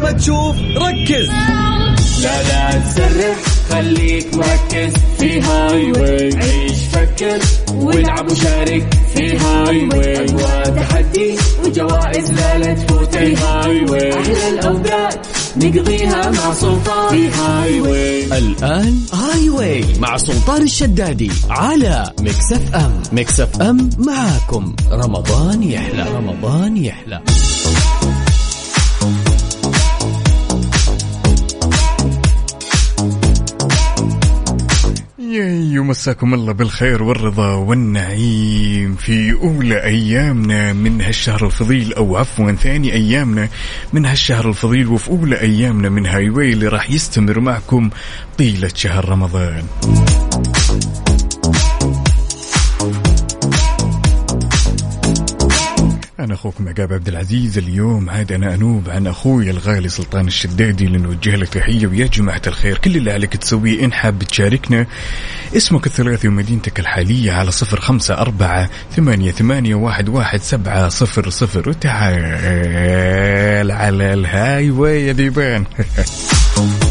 ما تشوف ركز. لا لا تسرح خليك مركز. في Highway عيش فكر. والعب وشارك في Highway أجواء تحدي وجوائز لا لا تفوت. في Highway أحلى الأوقات نقضيها مع سلطان. في Highway الآن Highway مع سلطان الشدادي على Mix FM Mix FM معاكم. رمضان يحلى. رمضان يحلى. ياي ومساكم الله بالخير والرضا والنعيم. في أولى أيامنا من هالشهر الفضيل أو عفوا ثاني أيامنا من هالشهر الفضيل وفي أولى أيامنا من هاي اللي راح يستمر معكم طيلة شهر رمضان. أنا أخوكم عقاب عبد العزيز. اليوم عاد أنا أنوب عن أخوي الغالي سلطان الشدادي. لنوجه له تحية ويا جماعة الخير. كل اللي عليك تسويه إن حاب تشاركنا. اسمك الثلاثي ومدينتك الحالية على صفر خمسة أربعة ثمانية, ثمانية واحد, واحد سبعة صفر صفر. وتعال على ال Highway يا ديبان.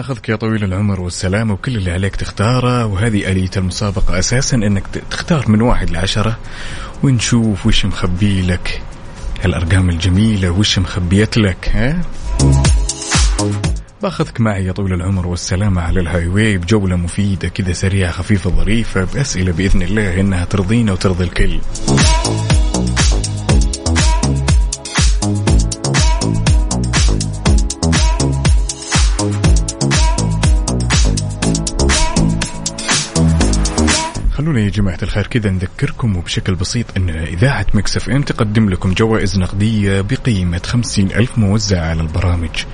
بناخذك يا طويل العمر والسلامة وكل اللي عليك تختاره وهذه آلية المسابقة أساسا أنك تختار من واحد لعشرة ونشوف وش مخبي لك هالأرقام الجميلة وش مخبيت لك ها؟ باخذك معي يا طويل العمر والسلامة على ال Highway بجولة مفيدة كذا سريعة خفيفة ظريفة بأسئلة بإذن الله إنها ترضينا وترضي الكل. يا جماعة الخير كذا نذكركم وبشكل بسيط أن إذاعة Mix FM تقدم لكم جوائز نقدية بقيمة خمسين ألف موزعة على البرامج.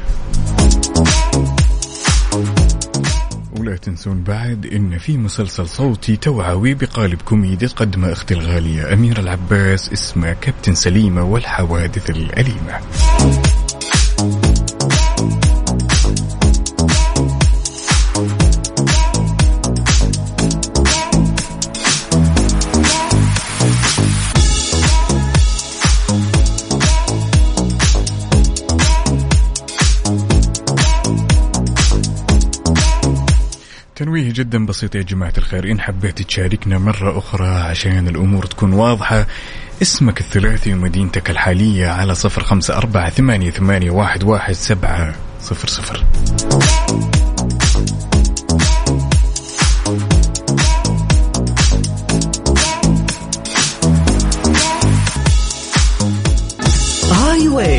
ولا تنسون بعد إن في مسلسل صوتي توعوي بقالب كوميدي تقدمه أختي الغالية أميرة العباس اسمه كابتن سليمة والحوادث الأليمة. جدا بسيط يا جماعة الخير. إن حبيت تشاركنا مرة أخرى عشان الأمور تكون واضحة اسمك الثلاثي ومدينتك الحالية على صفر خمسة أربعة ثمانية, ثمانية واحد, واحد سبعة صفر صفر.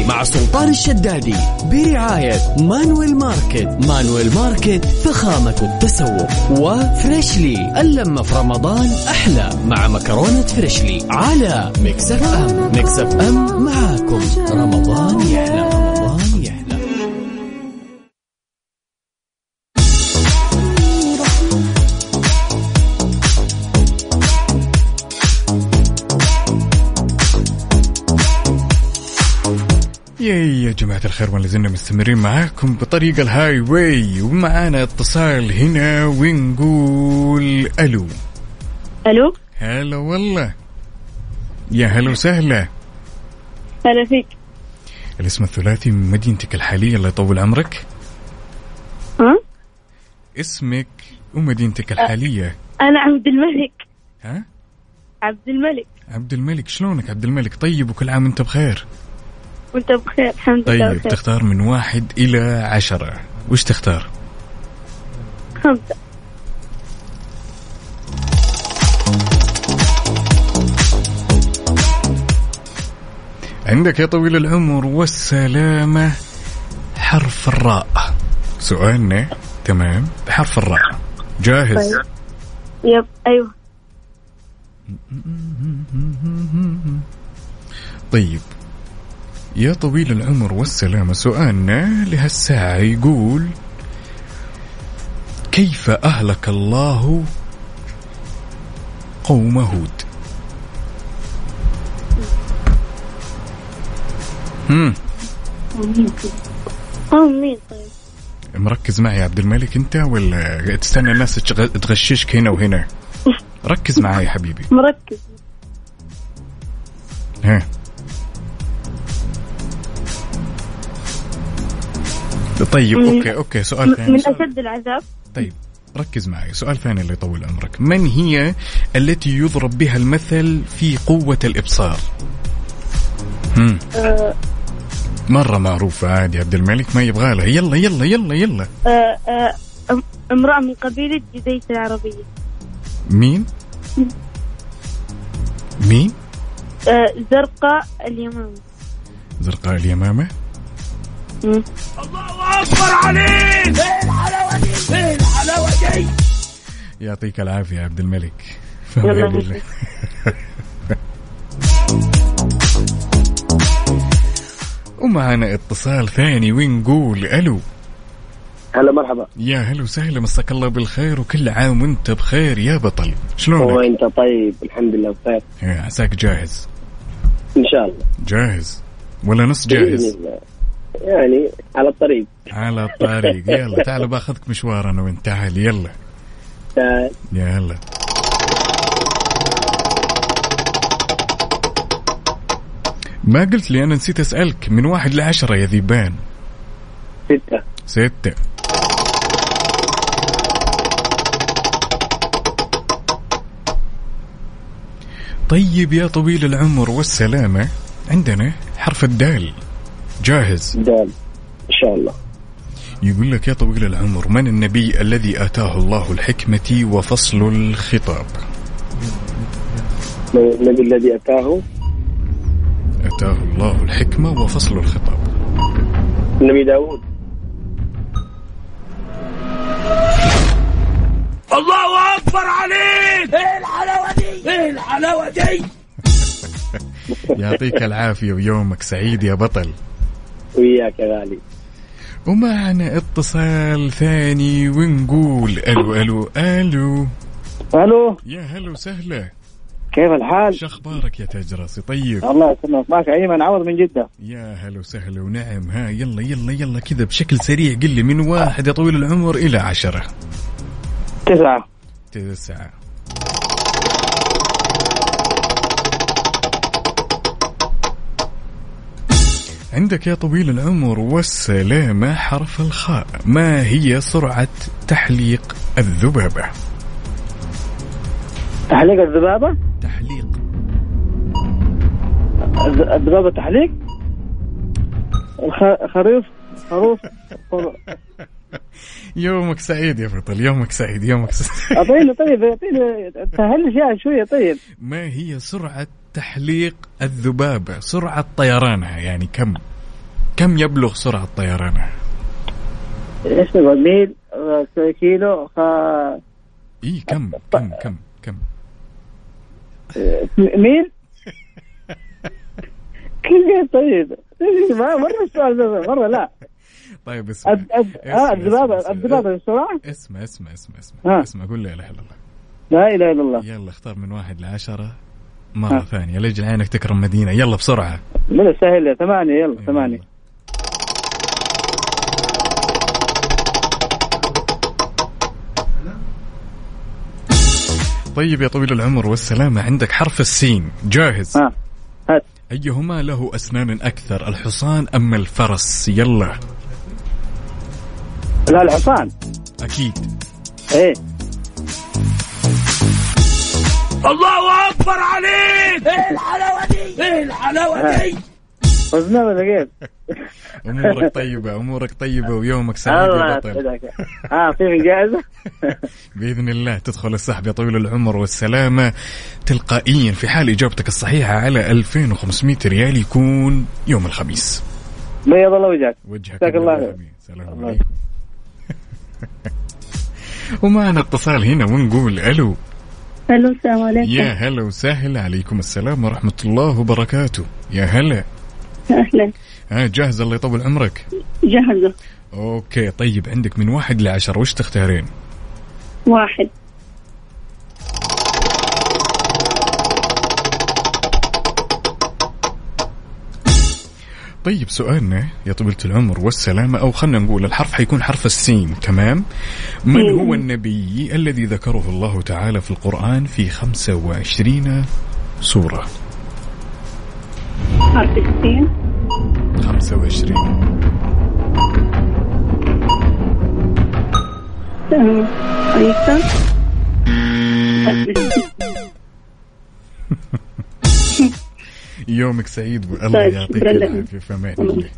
مع سلطان الشدادي برعاية Manuel Market. Manuel Market فخامة التسوق. و Freshly اللمة في رمضان أحلى مع مكرونة Freshly على Mix FM. Mix FM معاكم. رمضان يحلى. جماعة الخير ما لازلنا مستمرين معاكم بطريقة ال Highway ومعانا اتصال هنا ونقول ألو. ألو؟ هلا والله. يا هلا وسهلا. هلا فيك. الاسم الثلاثي من مدينتك الحالية الله يطول عمرك. ها؟ اسمك ومدينتك الحالية. أنا عبد الملك. ها؟ عبد الملك. عبد الملك. شلونك عبد الملك؟ طيب وكل عام وأنت بخير. وأنت بخير الحمد لله طيب بخير. تختار من واحد إلى عشرة. وش تختار؟ خمسة. عندك يا طويل العمر والسلامة حرف الراء. سؤالنا تمام بحرف الراء. جاهز؟ طيب. يب أيوه. طيب يا طويل العمر والسلامة سؤالنا لهالساعة يقول كيف أهلك الله قوم هود؟ هم. قوم مين طيب مركز معي يا عبد الملك أنت ولا تستنى الناس تغ- تغششك هنا وهنا؟ ركز معي يا حبيبي. مركز. ها. طيب okay okay سؤال ثاني من. أشد العذاب. طيب ركز معي سؤال ثاني اللي يطول عمرك. من هي التي يضرب بها المثل في قوة الإبصار. آه، مرة معروفة عادي عبد الملك ما يبغى لها. يلا يلا يلا يلا. آه، أم- امرأة من قبيلة جديد العربية. مين؟ مين؟ آه، زرقاء اليمامة. زرقاء اليمامة. مم. يعطيك العافية يا عبد الملك. يلا الله. ومعنا اتصال ثاني ونقول ألو. هلا مرحبا. يا هلا وسهلا مساك الله بالخير وكل عام وانت بخير يا بطل شلونك؟ وانت طيب الحمد لله بخير. عساك جاهز؟ إن شاء الله. جاهز؟ ولا نص جاهز؟ الله. يعني على الطريق. على الطريق. يلا تعال باخذك مشوار أنا وأنت. تعال يلا. تعال. يا هلا ما قلت لي أنا نسيت أسألك. من واحد لعشرة يا ذيبان. ستة. ستة. طيب يا طويل العمر والسلامة عندنا حرف الدال. جاهز. دال إن شاء الله. يقول لك يا طويل العمر من النبي الذي آتاه الله الحكمة وفصل الخطاب؟ النبي الذي آتاه؟ آتاه الله الحكمة وفصل الخطاب. النبي داود. يعطيك العافية ويومك سعيد يا بطل. وياك يا غالي. ومعنا اتصال ثاني ونقول ألو ألو ألو. ألو. يا هلا وسهلا. كيف الحال؟ شو أخبارك يا تاج راسي طيب. الله يسلمك. معك ايمن عوض من جدة؟ يا هلا وسهلا. ونعم. ها يلا يلا يلا كذا بشكل سريع. قل لي من واحد يا طويل العمر إلى عشرة؟ تسعة. تسعة. عندك يا طويل العمر والسلامة حرف الخاء. ما هي سرعة تحليق الذبابة؟ تحليق الذبابة؟ تحليق. الذ- الذبابة تحليق؟ خريف؟ خروف؟ يومك سعيد يا بطل يومك سعيد يومك سعيد. اعطيني طيب اعطيني سهل لي فيها شوية طيب ما هي سرعة تحليق الذبابة سرعة طيرانها يعني كم كم يبلغ سرعة طيرانها؟ إيش نقول؟ ميل آه، كيلو خ... إي كم كم كم كم؟ ميل؟ كيف طيب. ما مرة السؤال ده مرة لا. طيب اسمع آه الذبابة الذبابة السرعة اسمع اسمع اسمع اسمع. اسمع قول لا إله إلا الله. لا إله إلا الله. يلا اختار من واحد لعشرة. مرة ها. ثانية لجل عينك تكرم مدينة يلا بسرعة. من السهل ثمانية يلا ثمانية. طيب يا طويل العمر والسلامة عندك حرف السين. جاهز. ها هات. أيهما له أسنان أكثر الحصان أم الفرس؟ يلا. لا الحصان. أكيد. إيه وزنها ولا كيف؟ أمورك طيبة أمورك طيبة ويومك سعيد يا الله بطل. يسعدك آه في جائزة بإذن الله تدخل السحب يا طويل العمر والسلامة. تلقائيا في حال إجابتك الصحيحة على 2500 ريال يكون يوم الخميس. بيض الله وجهك. وجهك جزاك الله خير. سلام الله عليكم. ومعنا اتصال هنا ونقول ألو. ألو السلام عليكم. يا هلا وسهلا. عليكم السلام ورحمة الله وبركاته. يا هلا. أهلا. ها جاهز الله يطول عمرك؟ جهزة أوكي طيب عندك من واحد لعشرة وش تختارين؟ واحد. طيب سؤالنا يا طويلة العمر والسلامة أو خلنا نقول الحرف حيكون حرف السين تمام؟ من هو النبي الذي ذكره الله تعالى في القرآن في 25 سورة؟ حرف السين. 25 عيسى يومك سعيد والله طيب، يعطيك. العافية في أمان الله.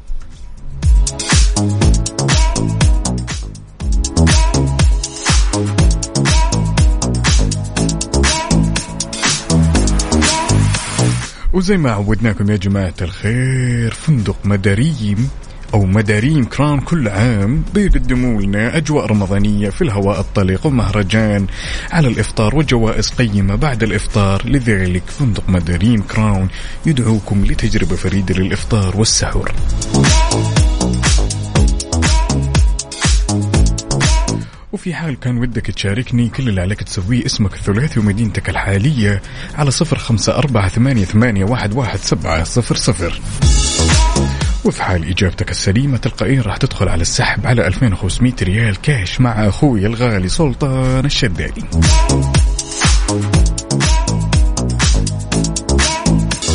وزي ما عودناكم يا جماعة الخير فندق مداريم. أو مداريم كران كل عام بيقدموا لنا أجواء رمضانية في الهواء الطليق ومهرجان. على الإفطار وجوائز قيمة بعد الإفطار لذلك فندق مداريم كراون يدعوكم لتجربة فريدة للإفطار والسحور. وفي حال كان ودك تشاركني كل اللي عليك تسويه اسمك الثلاثي ومدينتك الحالية على صفر خمسة أربعة ثمانية, ثمانية واحد, واحد سبعة صفر صفر. وفي حال إجابتك السليمة تلقائيا راح تدخل على السحب على 2500 ريال كاش مع أخوي الغالي سلطان الشدادي.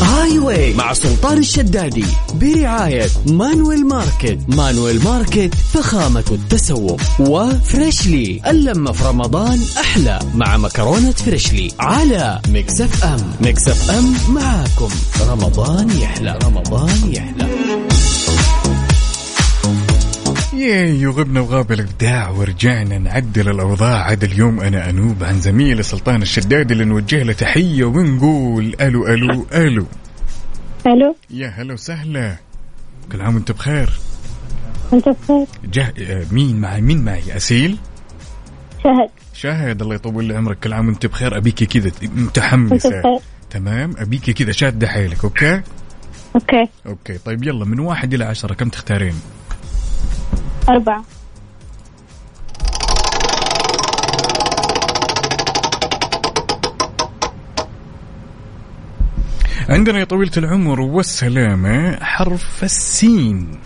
Highway مع سلطان الشدادي برعاية Manuel Market. Manuel Market فخامة التسوق و Freshly. اللمة في رمضان أحلى مع مكرونة Freshly على Mix FM. Mix FM معاكم. رمضان يحلى رمضان يحلى. ياي وغبنا وغاب الابداع ورجعنا نعدل الأوضاع. عاد اليوم أنا أنوب عن زميلي سلطان الشدادي اللي نوجه له تحية ونقول ألو ألو ألو. ألو. يا هلا وسهلا. كل عام وانت بخير؟ أنت بخير؟ جه... آه، مين معي؟ مين معي؟ أسيل؟ شهد شاهد. الله يطول لي عمرك. كل عام وانت بخير. ابيكي كذا متحمسه تمام. ابيكي كذا شادة حيلك okay؟ okay. okay. طيب يلا من واحد إلى عشرة كم تختارين؟ أربعة. عندنا يا طويلة العمر والسلامة حرف السين.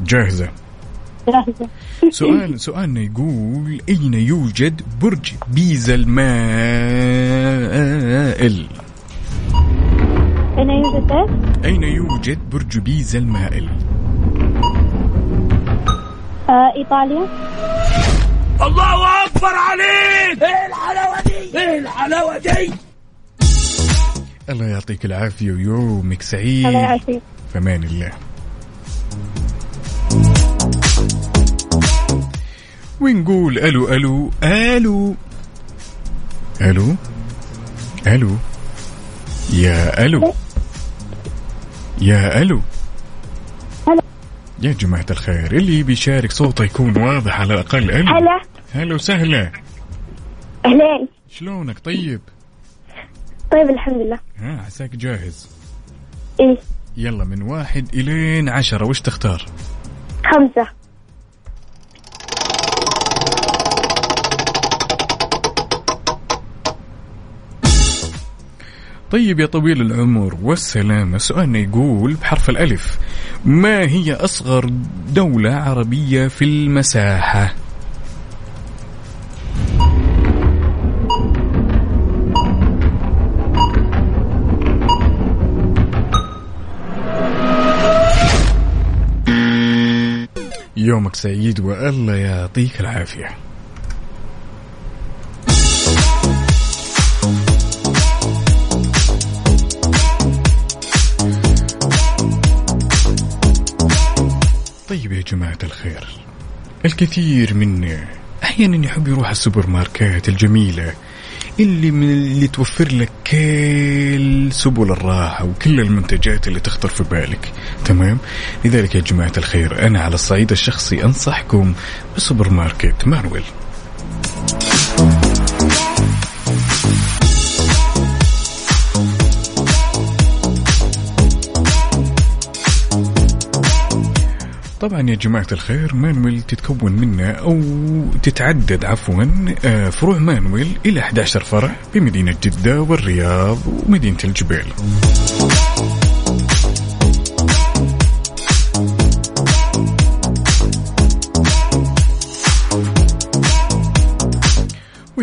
جاهزة. جاهزة. سؤال سؤالنا يقول أين يوجد برج بيزا المائل؟ أين يوجد؟ أين يوجد برج بيزا المائل؟ آه إيطاليا. الله يعطيك العافية ويومك سعيد. الله يعافيك. في أمان الله. ونقول ألو ألو ألو. ألو ألو. يا ألو. يا ألو. يا جماعة الخير اللي بيشارك صوته يكون واضح على الأقل. هلا. هلا وسهلا. أهلين. شلونك؟ طيب. طيب الحمد لله. ها عساك جاهز؟ إيه. يلا من واحد إلين عشرة وش تختار؟ خمسة. طيب يا طويل العمر والسلامة. سؤالنا يقول بحرف الألف ما هي أصغر دولة عربية في المساحة؟ يومك سعيد والله يعطيك العافية. طيب يا جماعة الخير. الكثير منا أحيانا يحب يروح السوبر ماركات الجميلة اللي من اللي توفر لك كل سبل الراحة وكل المنتجات اللي تخطر في بالك. تمام؟ لذلك يا جماعة الخير أنا على الصعيد الشخصي أنصحكم بسوبر ماركت Manuel. طبعا يا جماعة الخير Manuel تتكون منه أو تتعدد عفوا آه، فروع Manuel إلى 11 فرع بمدينة جدة والرياض ومدينة الجبيل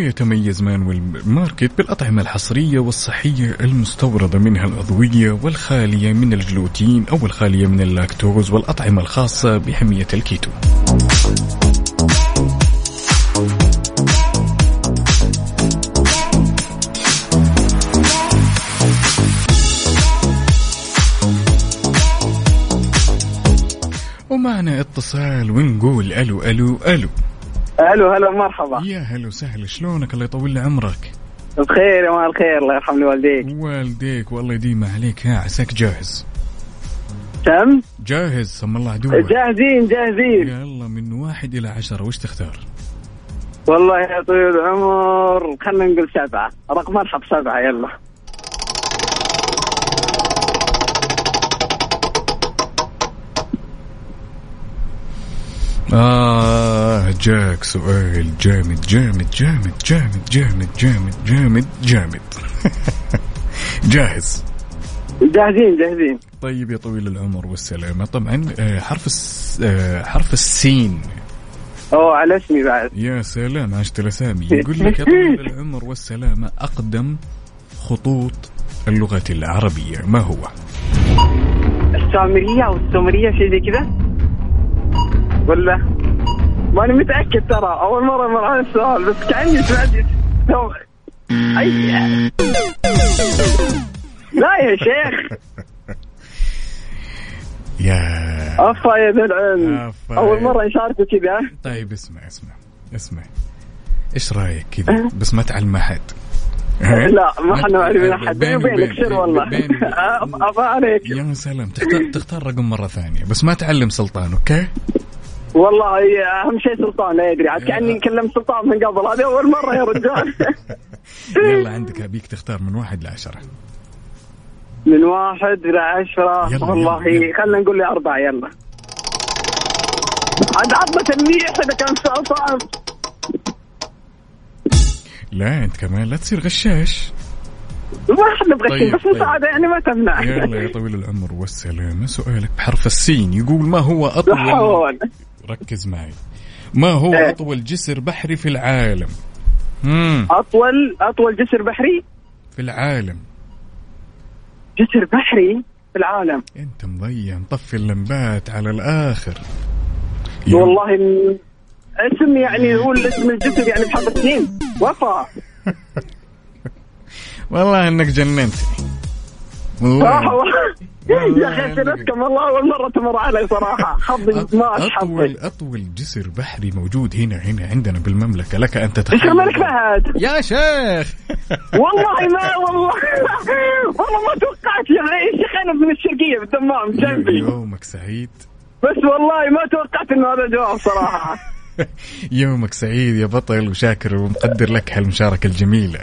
ويتميز Manuel Market بالأطعمة الحصرية والصحية المستوردة منها العضوية والخالية من الجلوتين أو الخالية من اللاكتوز والأطعمة الخاصة بحمية الكيتو. ومعنا اتصال ونقول ألو ألو ألو. ألو هلا مرحبا يا هلا وسهلا شلونك؟ الله يطول لي عمرك. بخير يا مال الخير الله يرحم لي والديك والديك والله يديم عليك. ها عساك جاهز؟ تم؟ جاهز سم الله عدوك. جاهزين جاهزين. يلا من واحد إلى عشرة وش تختار؟ والله يا طويل العمر خلينا نقول سبعة. رقم مرحب سبعة يلا. آه جاك سؤال جامد جامد جامد جامد جامد جامد جامد جامد. جاهز؟ جاهزين جاهزين. طيب يا طويل العمر والسلامة. طبعا آه، حرف الس... آه، حرف السين. أوه على اسمي بعد. يا سلام عشت الأسامي. يقول لك يا طويل العمر والسلامة أقدم خطوط اللغة العربية. ما هو؟ السامرية أو السومرية شيء زي كذا. ولا؟ ماني متأكد ترى أول مرة مر على السؤال بس كأني سمعت لا يا شيخ. يا أفا يا ذا العلم. أفا. أول مرة نشاركه كذا. طيب اسمع اسمع اسمع. إيش رأيك كذا؟ بس ما تعلم أحد؟ لا ما ت- إحنا معرفين أحد. بيني وبينك سر والله. أفا عليك. يا سلام. تختار, تختار رقم مرة ثانية بس ما تعلم سلطان أوكي؟ والله أهم شيء سلطان لا يدري عاد كأني كلمت سلطان من قبل هذه أول مرة يا رجال. يلا عندك أبيك تختار من واحد لعشرة. من واحد يلا، والله. خلينا نقول لي أربعة يلا. عاد عضة المليح إذا كان سؤال صعب لا أنت كمان لا تصير غشاش. ما إحنا نبغى طيب، بس طيب. مساعدة يعني ما تمنع. يلا يا طويل العمر والسلامة. سؤالك بحرف السين يقول ما هو أطول ركز معي. ما هو إيه. أطول جسر بحري في العالم؟ مم. أطول أطول جسر بحري؟ في العالم. جسر بحري في العالم. أنت مضيع مطفي اللمبات على الآخر. يلا. والله م- اسم يعني يقول اسم الجسر يعني بحرف السين. وفا والله إنك جننتني. يا إنك- سيرتكم والله أول مرة تمر علي صراحة. حظي ما أطول حظي أطول جسر بحري موجود هنا هنا عندنا بالمملكة. لك أن تتخيل جسر الملك فهد؟ يا شيخ! والله ما والله والله ما توقعت يا أخي. يا شيخ أنا من الشرقية بالدمام جنبي. يومك سعيد. بس والله ما توقعت إنه هذا الجواب صراحة. يومك سعيد يا بطل وشاكر ومقدر لك هالمشاركة الجميلة.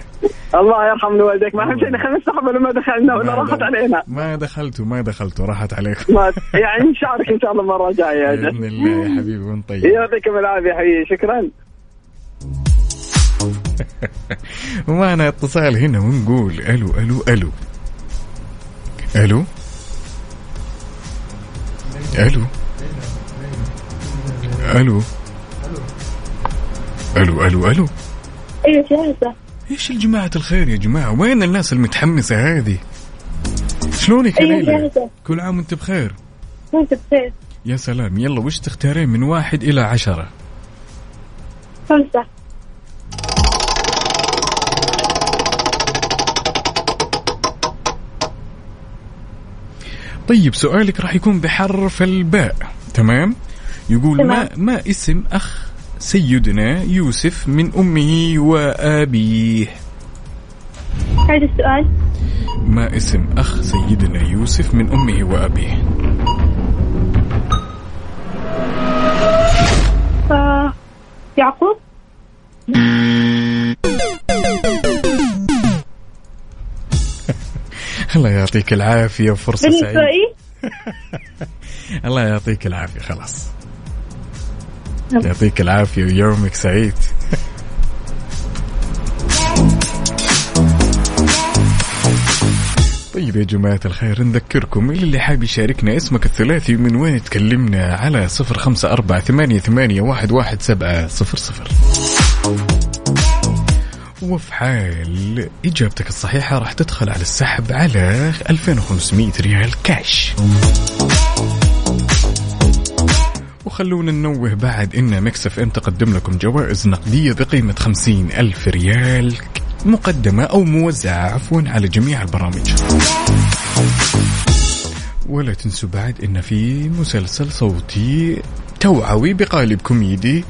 الله يرحم والديك. ما أهم شيء دخلنا السحب ولا ما دخلنا ولا راحت علينا؟ ما دخلتوا ما دخلتوا راحت عليكم يعني نشارك إن شاء الله المرة الجاية أجل. الله يا حبيبي وانت طيب يعطيكم العافية حبيبي. شكرا. ومعنا اتصال هنا ونقول ألو ألو ألو. ألو؟ ألو؟ ألو؟ ألو ألو ألو. أيوه جاهزة إيش الجماعة الخير يا جماعة؟ وين الناس المتحمسة هذه؟ شلونك يا أيوة ليلى. كل عام وأنت بخير؟ وأنت بخير. يا سلام. يلا وش تختارين من واحد إلى عشرة؟ خمسة. طيب سؤالك راح يكون بحرف الباء تمام؟ يقول ما تمام. ما اسم أخ سيدنا يوسف من أمه وأبيه. هذا السؤال. ما اسم أخ سيدنا يوسف من أمه وأبيه؟ آه يعقوب. الله يعطيك العافية وفرصة بني سعيدة. الله يعطيك العافية خلاص. يعطيك العافية ويومك سعيد. طيب يا جماعة الخير نذكركم اللي حاب يشاركنا اسمك الثلاثي من وين تكلمنا على صفر خمسة أربعة ثمانية, ثمانية واحد, واحد سبعة صفر صفر. وفي حال إجابتك الصحيحة راح تدخل على السحب على 2500 ريال كاش وخلونا ننوه بعد إن Mix FM تقدم لكم جوائز نقدية بقيمة 50 ألف ريال مقدمة أو موزعة عفوا على جميع البرامج. ولا تنسوا بعد إن في مسلسل صوتي توعوي بقالب كوميدي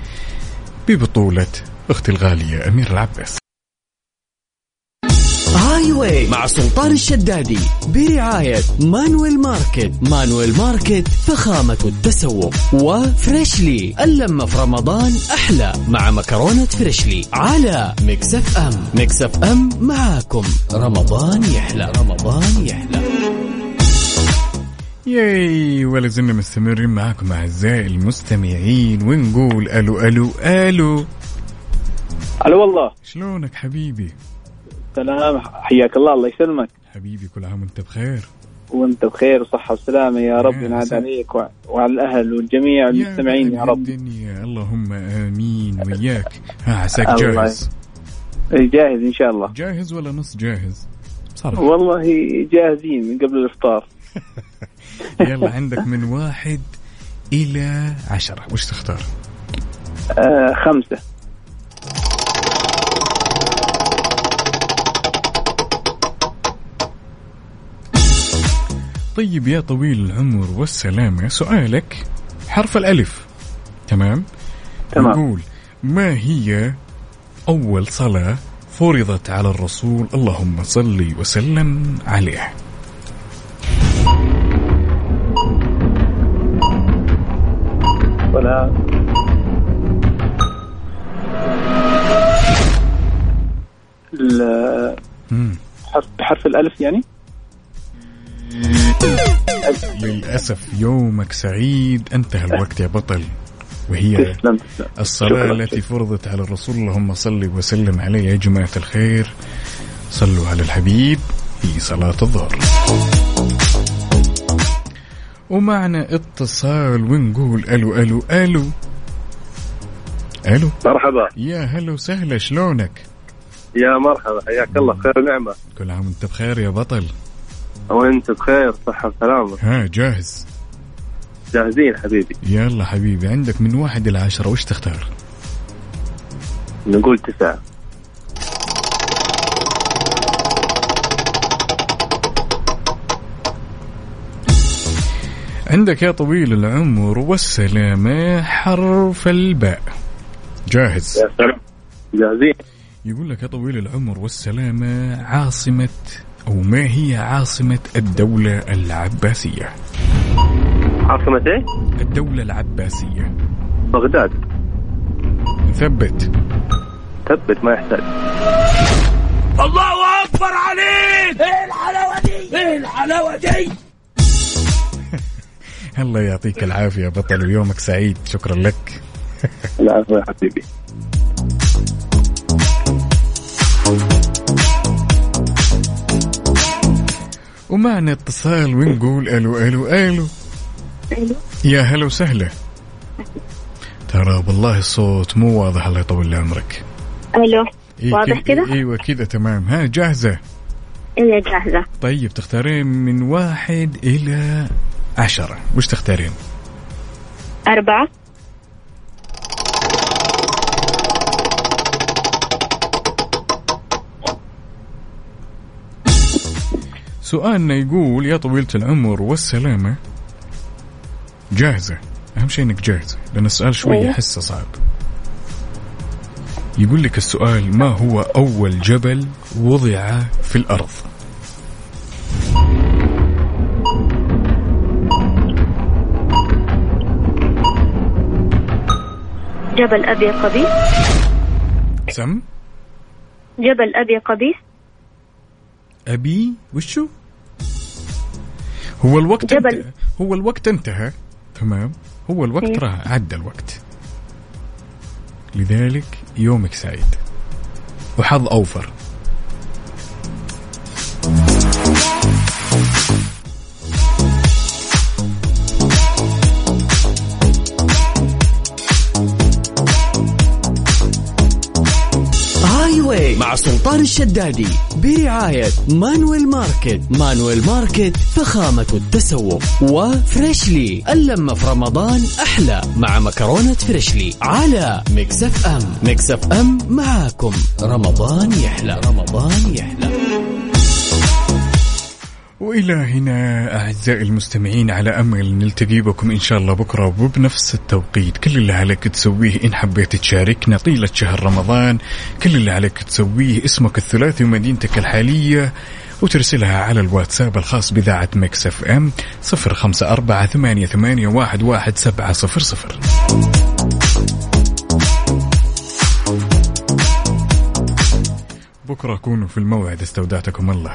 ببطولة أختي الغالية امير العباس. Highway مع سلطان الشدادي برعاية Manuel Market. Manuel Market فخامة التسوق. و Freshly. اللمة في رمضان أحلى مع مكرونة Freshly. على Mix FM. Mix FM معاكم. رمضان يحلى. رمضان يحلى. ياي ولا زلنا مستمرين معكم أعزائي المستمعين. ونقول ألو ألو ألو. هلا والله. شلونك حبيبي؟ سلام حياك الله. الله يسلمك. حبيبي كل عام وانت بخير. وانت بخير وصحة وسلامة يا رب. يا ينعاد. عليك وع- وعلى الأهل والجميع المستمعين يا قلب رب. الدنيا. اللهم آمين. وياك ها عساك جاهز؟ جاهز إن شاء الله. جاهز ولا نص جاهز؟ صراحة والله جاهزين من قبل الإفطار. يلا عندك من واحد إلى عشرة. وش تختار؟ آه خمسة. طيب يا طويل العمر والسلامة سؤالك. حرف الألف. تمام؟ تمام. يقول ما هي أول صلاة فرضت على الرسول؟ اللهم صل وسلم عليه. ولا. حرف الألف يعني؟ للأسف يومك سعيد. انتهى الوقت يا بطل. وهي الصلاة. التي فرضت على الرسول. اللهم صل وسلم عليه. يا جماعة الخير صلوا على الحبيب في صلاة الظهر. ومعنا اتصال ونقول ألو ألو ألو. ألو. مرحبا. يا هلا وسهلا شلونك؟ يا مرحبا حياك الله خير ونعمة. كل عام وانت بخير يا بطل. وانت بخير صحة وسلامة ها جاهز. جاهزين حبيبي. يلا حبيبي عندك من واحد إلى عشرة وش تختار؟ نقول تسعة. عندك يا طويل العمر والسلامة حرف الباء. جاهز. يا سلام. جاهزين. يقول لك يا طويل العمر والسلامة عاصمة أو ما هي عاصمة الدولة العباسية؟ عاصمة إيه؟ الدولة العباسية. بغداد. نثبت ثبت ما يحتاج. الله يعطيك العافية بطل ويومك سعيد. شكرا لك. العفو يا حبيبي. ومعنا اتصال ونقول ألو ألو ألو. يا هلا وسهلا. ترى والله الصوت مو واضح الله يطول لي عمرك. ألو. إيه واضح كده؟ إيوه كذا تمام. ها جاهزة؟ إيه جاهزة. طيب تختارين من واحد إلى عشرة. وش تختارين؟ أربعة. سؤالنا يقول يا طويلة العمر والسلامة. جاهزة. أهم شيء إنك جاهزة لأن السؤال شوية أيوة. أحسه صعب. يقول لك السؤال ما هو أول جبل وضع في الأرض؟ جبل أبي قبيس. سم؟ جبل أبي قبيس. أبي وشو هو الوقت جبل. انتهى. هو الوقت انتهى تمام هو الوقت إيه. راح عدى الوقت لذلك يومك سعيد وحظ أوفر سلطان الشدادي برعاية Manuel Market. Manuel Market فخامة التسوق. و Freshly اللمة في رمضان أحلى. مع مكرونة Freshly على Mix FM. Mix FM معاكم. رمضان يحلى. رمضان يحلى. والى هنا أعزائي المستمعين على أمل نلتقي بكم إن شاء الله بكرة وبنفس التوقيت. كل اللي عليك تسويه إن حبيت تشاركنا طيلة شهر رمضان. كل اللي عليك تسويه اسمك الثلاثي ومدينتك الحالية. وترسلها على الواتساب الخاص بإذاعة Mix FM صفر خمسة أربعة ثمانية, ثمانية واحد, واحد سبعة صفر صفر. بكرة كونوا في الموعد استودعتكم الله.